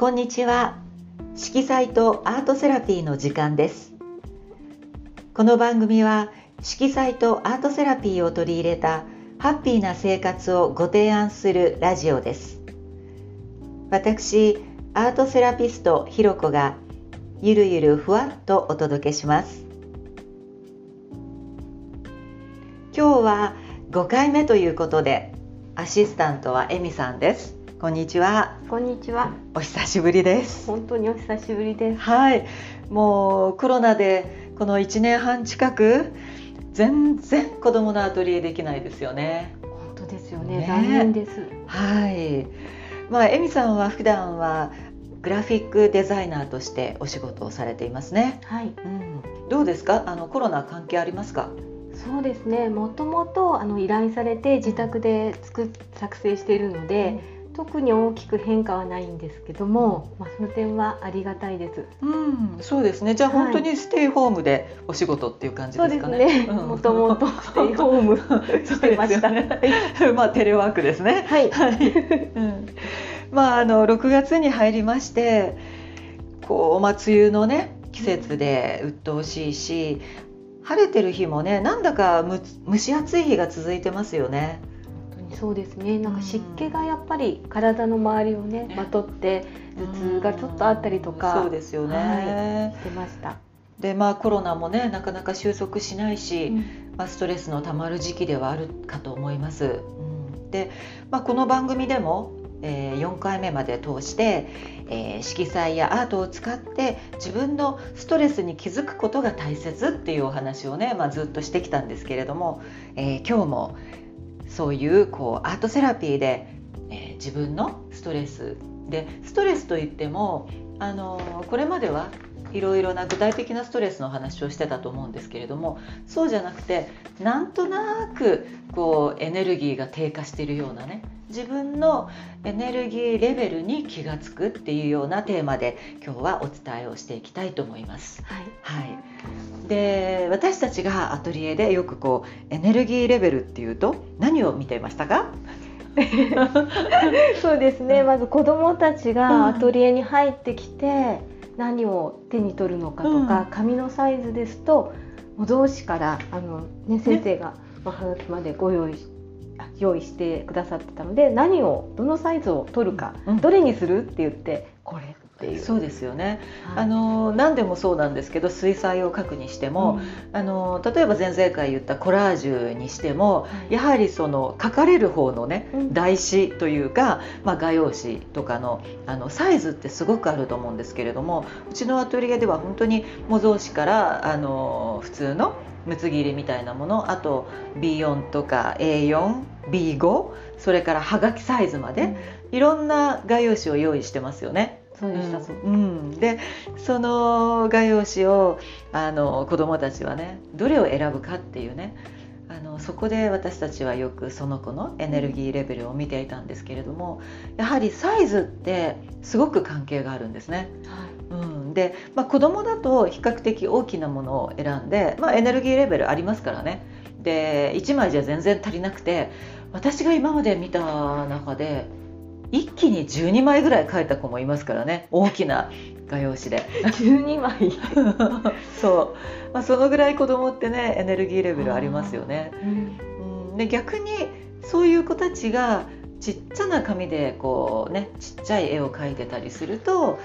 こんにちは。色彩とアートセラピーの時間です。この番組は色彩とアートセラピーを取り入れたハッピーな生活をご提案するラジオです。私アートセラピストひろこがゆるゆるふわっとお届けします。今日は5回目ということでアシスタントはエミさんです。こんにちは。こんにちは。お久しぶりです。本当にお久しぶりです。はい。もうコロナでこの1年半近く全然子供のアトリエできないですよね。本当ですよね、ね、残念です。はい。まあエミさんは普段はグラフィックデザイナーとしてお仕事をされていますね。はい、うん、どうですか？あのコロナ関係ありますか？そうですね。もともとあの依頼されて自宅で作作成しているので、うん特に大きく変化はないんですけども、まあ、その点はありがたいです。うん、そうですね。じゃあ、本当にステイホームでお仕事っていう感じですかね。もともとステイホーム してました。ね、まあテレワークですね。はい。はい。うん、まああの6月に入りまして、こうまあ梅雨のね季節で鬱陶しいし、晴れてる日もねなんだか蒸し暑い日が続いてますよね。そうですね。なんか湿気がやっぱり体の周りをね、まとって頭痛がちょっとあったりとか、そうですよね、はい、してました。でまあコロナもねなかなか収束しないし、うん、まあ、ストレスのたまる時期ではあるかと思います、うん、で、まあ、この番組でもえー、4回目まで通して、えー、色彩やアートを使って自分のストレスに気づくことが大切っていうお話をね、まあ、ずっとしてきたんですけれども、えー、今日もそういうこうアートセラピーで、えー、自分のストレス。でストレスといってもあのこれまではいろいろな具体的なストレスの話をしてたと思うんですけれどもそうじゃなくてなんとなくこうエネルギーが低下しているようなね自分のエネルギーレベルに気が付くっていうようなテーマで今日はお伝えをしていきたいと思います。はい、はい、で私たちがアトリエでよくこうエネルギーレベルっていうと何を見ていましたか？そうですね。まず子どもたちがアトリエに入ってきて何を手に取るのかとか、うん、紙のサイズですと模造紙からあの、ね、先生がおはがきまでご用意して。用意してくださってたので何をどのサイズを取るか、うん、どれにするって言ってこれっていう。そうですよね、はい、あの何でもそうなんですけど水彩を描くにしても、うん、あの例えば前々回言ったコラージュにしても、はい、やはりその書かれる方のね、うん、台紙というか、まあ、画用紙とかのあのサイズってすごくあると思うんですけれどもうちのアトリエでは本当に模造紙からあの普通のむつ切りみたいなものあと B4 とか A4B5 それからはがきサイズまで、うん、いろんな画用紙を用意してますよね。そうでした、う。ん、でその画用紙をあの子どもたちはねどれを選ぶかっていうねあのそこで私たちはよくその子のエネルギーレベルを見ていたんですけれどもやはりサイズってすごく関係があるんですね。はい、うん、で、まあ、子供だと比較的大きなものを選んで、まあ、エネルギーレベルありますからね。で1枚じゃ全然足りなくて私が今まで見た中で一気に12枚ぐらい描いた子もいますからね。大きな画用紙で。12枚。そう、まあ、そのぐらい子供ってねエネルギーレベルありますよね、うん、で逆にそういう子たちがちっちゃな紙でこうねちっちゃい絵を描いてたりすると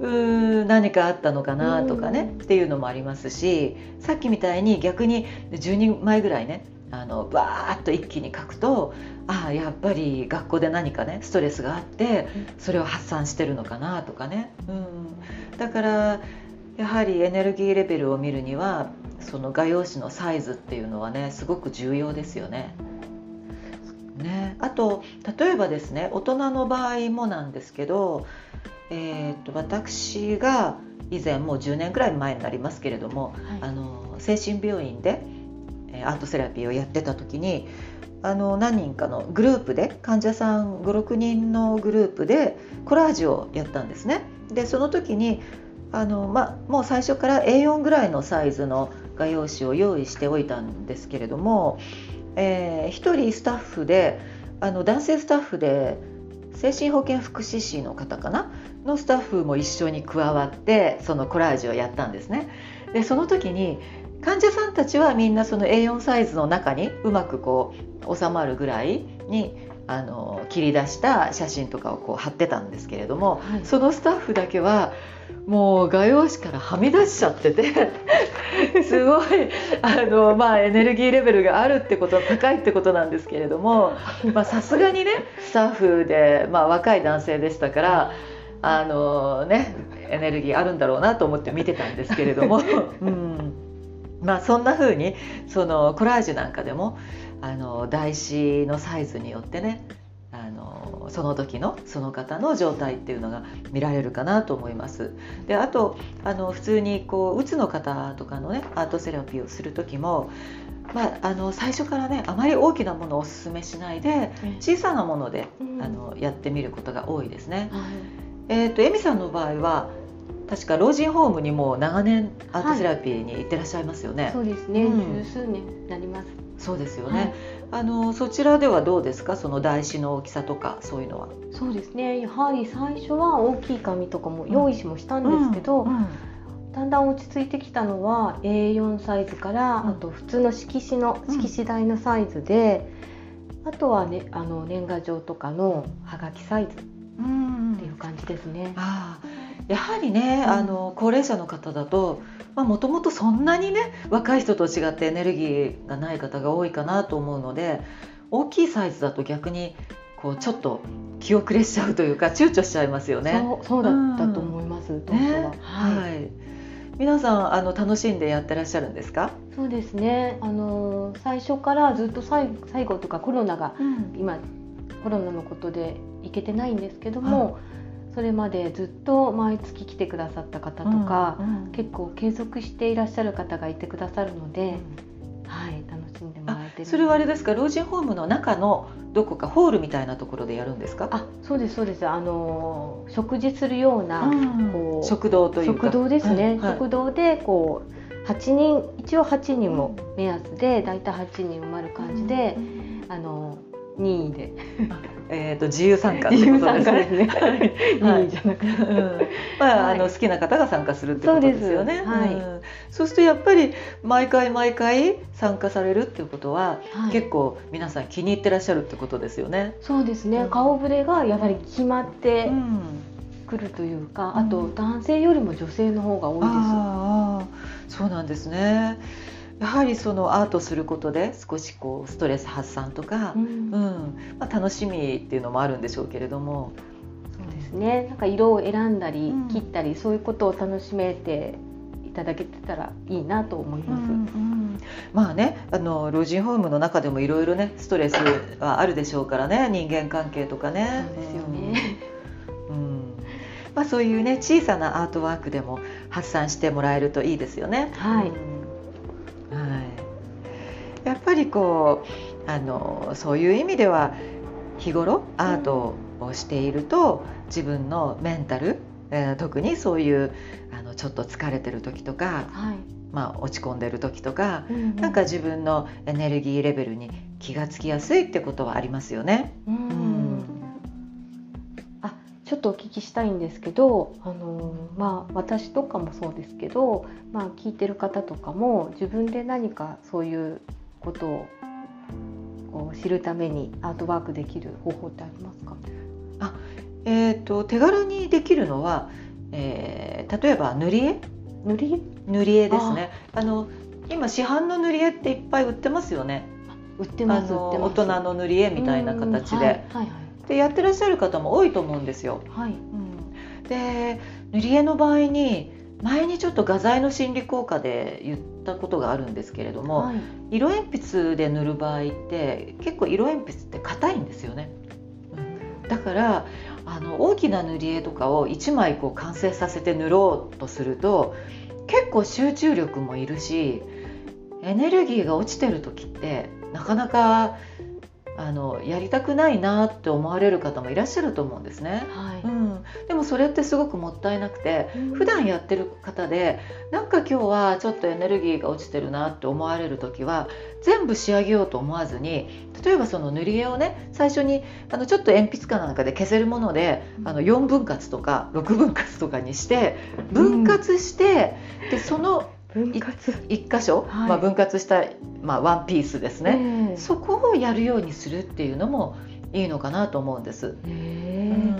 うー何かあったのかなとかねっていうのもありますしさっきみたいに逆に12枚ぐらいねあのバーッと一気に書くとああやっぱり学校で何かねストレスがあってそれを発散してるのかなとかね、うん、だからやはりエネルギーレベルを見るにはその画用紙のサイズっていうのはねすごく重要ですよね。ね、あと例えばですね大人の場合もなんですけど、えー、と私が以前もう10年くらい前になりますけれども、はい、あの精神病院でアートセラピーをやってた時にあの何人かのグループで患者さん56人のグループでコラージュをやったんですね。でその時にあの、まもう最初から A4 ぐらいのサイズの画用紙を用意しておいたんですけれども、えー、1人スタッフであの男性スタッフで精神保健福祉士の方かな？のスタッフも一緒に加わってそのコラージュをやったんですね。でその時に患者さんたちはみんなその A4 サイズの中にうまくこう収まるぐらいにあの切り出した写真とかをこう貼ってたんですけれども、はい、そのスタッフだけはもう画用紙からはみ出しちゃってて すごいあの、まあ、エネルギーレベルがあるってことは高いってことなんですけれどもさすがにねスタッフで、まあ、若い男性でしたからあのねエネルギーあるんだろうなと思って見てたんですけれども。うんまあ、そんな風にそのコラージュなんかでもあの台紙のサイズによってねあのその時のその方の状態っていうのが見られるかなと思います。であとあの普通にこううつの方とかのねアートセラピーをする時もまあ、あの最初からねあまり大きなものをおすすめしないで小さなもので、うん、あのやってみることが多いですね。はい、えっ、ー、とエミさんの場合は確か老人ホームにも長年アートセラピーに行ってらっしゃいますよね。はい、そうですね、うん、十数年なります。そうですよね。はい、あのそちらではどうですか、その台紙の大きさとかそういうのは。そうですね。やはり最初は大きい紙とかも用意しもしたんですけど。うんうんだんだん落ち着いてきたのは A4 サイズから、あと普通の色紙の色紙台のサイズで、あとはねあの年賀状とかのはがきサイズっていう感じですね。あやはりね、あの高齢者の方だともともとそんなにね若い人と違ってエネルギーがない方が多いかなと思うので大きいサイズだと逆にこうちょっと気遅れしちゃうというか躊躇しちゃいますよね。そうそうだったと思います。うん、ね、はい、はい。皆さんあの楽しんでやってらっしゃるんですか？そうですね。あの最初からずっと最最後とかコロナが、うん、今コロナのことで行けてないんですけども。はいそれまでずっと毎月来てくださった方とか、うんうん、結構継続していらっしゃる方がいてくださるので、うん、はい楽しんでもらえてそれはあれですか？老人ホームの中のどこかホールみたいなところでやるんですか？あそうですそうです。あの食事するような、こう食堂という食堂ですね、はい、食堂でこう8人一応8人も目安で大体8人埋まる感じで、あの任意で えっと自由参加自由参加ですね。任意じゃなくて、まああの好きな方が参加するってことですよね。はい。そうするとやっぱり毎回毎回参加されるっていうことは、結構皆さん気に入ってらっしゃるってことですよね。そうですね。顔ぶれがやはり決まってくるというか、あと男性よりも女性の方が多いです。ああ、そうなんですね。やはりそのアートすることで少しこうストレス発散とか、うん、うん、まあ、楽しみっていうのもあるんでしょうけれども。そうですね。なんか色を選んだり、切ったりそういうことを楽しめていただけてたらいいなと思います。うんうん、まあねあの老人ホームの中でもいろいろねストレスはあるでしょうからね人間関係とかね。そうですよね、うん。まあ、そういうね小さなアートワークでも発散してもらえるといいですよね。はい、やっぱりこうあのそういう意味では日頃アートをしていると自分のメンタル、えー、特にそういうあのちょっと疲れてる時とか、はい、まあ、落ち込んでる時とか、うんうん、なんか自分のエネルギーレベルに気がつきやすいってことはありますよね。うん、うん。あちょっとお聞きしたいんですけど、あのまあ、私とかもそうですけど、まあ、聞いてる方とかも自分で何かそういうことをこう知るためにアートワークできる方法ってありますか？あ、えーと、手軽にできるのは、えー、例えば塗り絵？塗り絵？塗り絵ですね。あの今市販の塗り絵っていっぱい売ってますよね。売ってます大人の塗り絵みたいな形で、はいはいはい、でやってらっしゃる方も多いと思うんですよ。はい。うん、で塗り絵の場合に前にちょっと画材の心理効果で言ったことがあるんですけれども、はい、色鉛筆で塗る場合って結構色鉛筆って硬いんですよね。うん、だからあの大きな塗り絵とかを1枚こう完成させて塗ろうとすると結構集中力もいるしエネルギーが落ちてる時ってなかなかあのやりたくないなって思われる方もいらっしゃると思うんですね、はい、うん、でもそれってすごくもったいなくて、うん、普段やってる方でなんか今日はちょっとエネルギーが落ちてるなって思われる時は全部仕上げようと思わずに例えばその塗り絵をね最初にあのちょっと鉛筆かなんかで消せるもので、うん、あの4分割とか6分割とかにして分割して、でその分割。一箇所、はい、まあ、分割した、まあ、ワンピースですね、そこをやるようにするっていうのもいいのかなと思うんです。うん、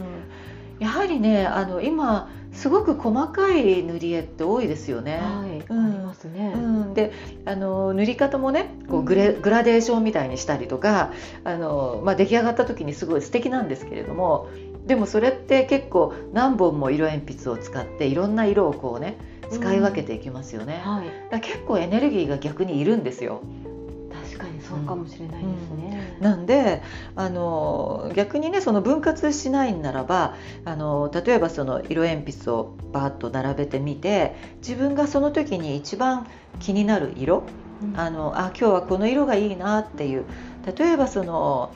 やはりねあの今すごく細かい塗り絵って多いですよね。はい、うん、ありますね。うん、で、あの塗り方もね、こうグレ、グラデーションみたいにしたりとか、あのまあ出来上がった時にすごい素敵なんですけれども、でもそれって結構何本も色鉛筆を使っていろんな色をこうね使い分けていきますよね、うんはい、だ結構エネルギーが逆にいるんですよ。確かにそうかもしれないですね、うん、なんであの逆にねその分割しないならばあの例えばその色鉛筆をバーッと並べてみて自分がその時に一番気になる色、うん、あのあ今日はこの色がいいなっていう例えばその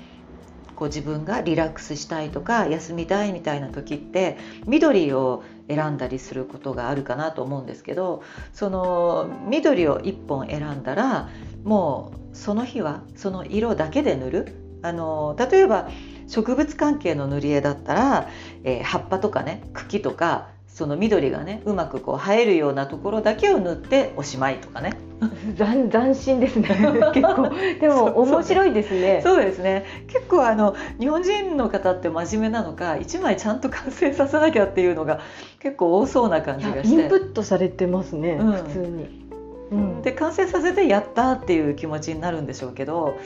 こう自分がリラックスしたいとか休みたいみたいな時って緑を選んだりすることがあるかなと思うんですけどその緑を1本選んだらもうその日はその色だけで塗る。あの例えば植物関係の塗り絵だったら、えー、葉っぱとかね茎とかその緑がねうまくこう生えるようなところだけを塗っておしまいとかね。斬斬新ですね。結構。でも面白いですね。そうですね。結構あの日本人の方って真面目なのか一枚ちゃんと完成させなきゃっていうのが結構多そうな感じがして。インプットされてますね、うん、普通に、うん、で完成させてやったっていう気持ちになるんでしょうけど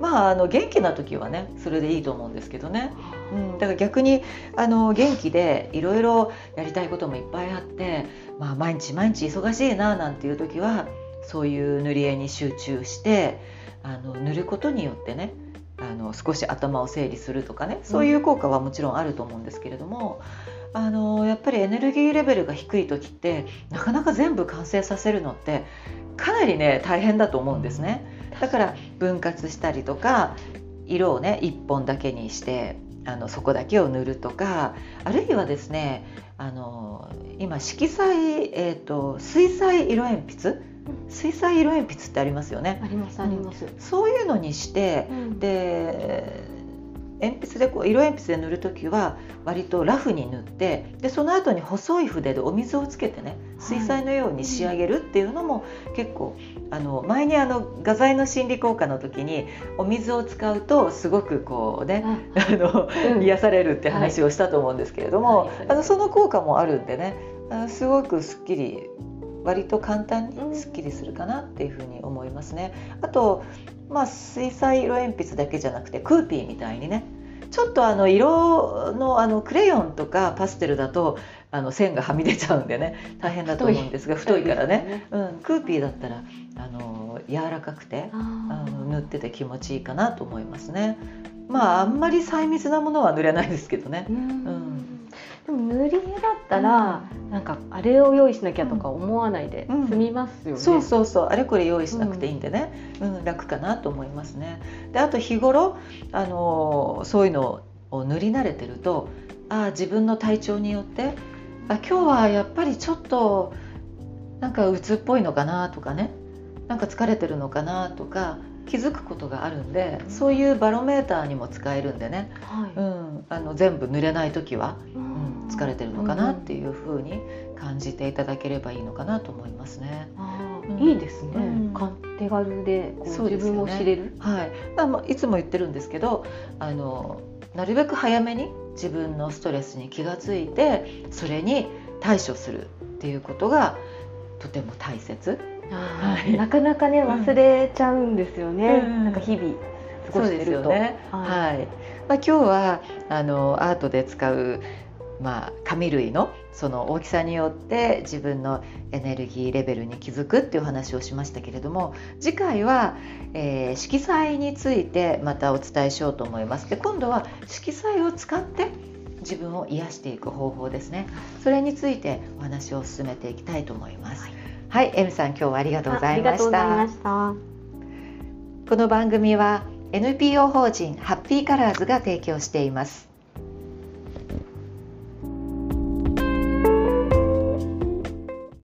まあ、あの元気な時はねそれでいいと思うんですけどね、うん、だから逆にあの元気でいろいろやりたいこともいっぱいあって、まあ、毎日毎日忙しいななんていう時はそういう塗り絵に集中してあの塗ることによってねあの少し頭を整理するとかねそういう効果はもちろんあると思うんですけれども、うん、あのやっぱりエネルギーレベルが低い時ってなかなか全部完成させるのってかなりね大変だと思うんですね。だから分割したりとか色をね1本だけにしてあのそこだけを塗るとかあるいはですねあの今色彩、えーと、水彩色鉛筆？水彩色鉛筆ってありますよね。ありますあります。そういうのにして、うん、で鉛筆でこう色鉛筆で塗る時は割とラフに塗ってでその後に細い筆でお水をつけてね水彩のように仕上げるっていうのも結構あの前にあの画材の心理効果の時にお水を使うとすごくこうねあの、うん、癒されるって話をしたと思うんですけれども、はい、あのその効果もあるんでねすごくすっきり割と簡単にすっきりするかなっていうふうに思いますね。あとまあ、水彩色鉛筆だけじゃなくてクーピーみたいにね。ちょっとあの色のあのクレヨンとかパステルだとあの線がはみ出ちゃうんでね。大変だと思うんですが太い。からね、うん、クーピーだったらあの柔らかくてあの塗ってて気持ちいいかなと思いますね。まああんまり細密なものは塗れないですけどね。うん、うんでも塗り絵だったら、うん、なんかあれを用意しなきゃとか思わないで済みますよね、うん、そうそうそう。あれこれ用意しなくていいんでね、うん、うん、楽かなと思いますね。であと日頃あのそういうのを塗り慣れてるとあ自分の体調によってあ今日はやっぱりちょっとなんか鬱っぽいのかなとかね。なんか疲れてるのかなとか気づくことがあるんで、そういうバロメーターにも使えるんでね、はい、うん、あの全部濡れない時は、うん、疲れてるのかなっていうふうに感じていただければいいのかなと思いますね。うん、いいですね、うん、手軽でこう、ね、自分を知れる、はい、いつも言ってるんですけどあのなるべく早めに自分のストレスに気がついてそれに対処するっていうことがとても大切はい、なかなかね忘れちゃうんですよね、うん、なんか日々過ごしてると。ね、はい、まあ、今日はあのアートで使うまあ、紙類のその大きさによって自分のエネルギーレベルに気づくっていう話をしましたけれども次回は、えー、色彩についてまたお伝えしようと思います。で今度は色彩を使って自分を癒していく方法ですね。それについてお話を進めていきたいと思います。はいはい、エムさん今日はありがとうございました。この番組は NPO 法人ハッピーカラーズが提供しています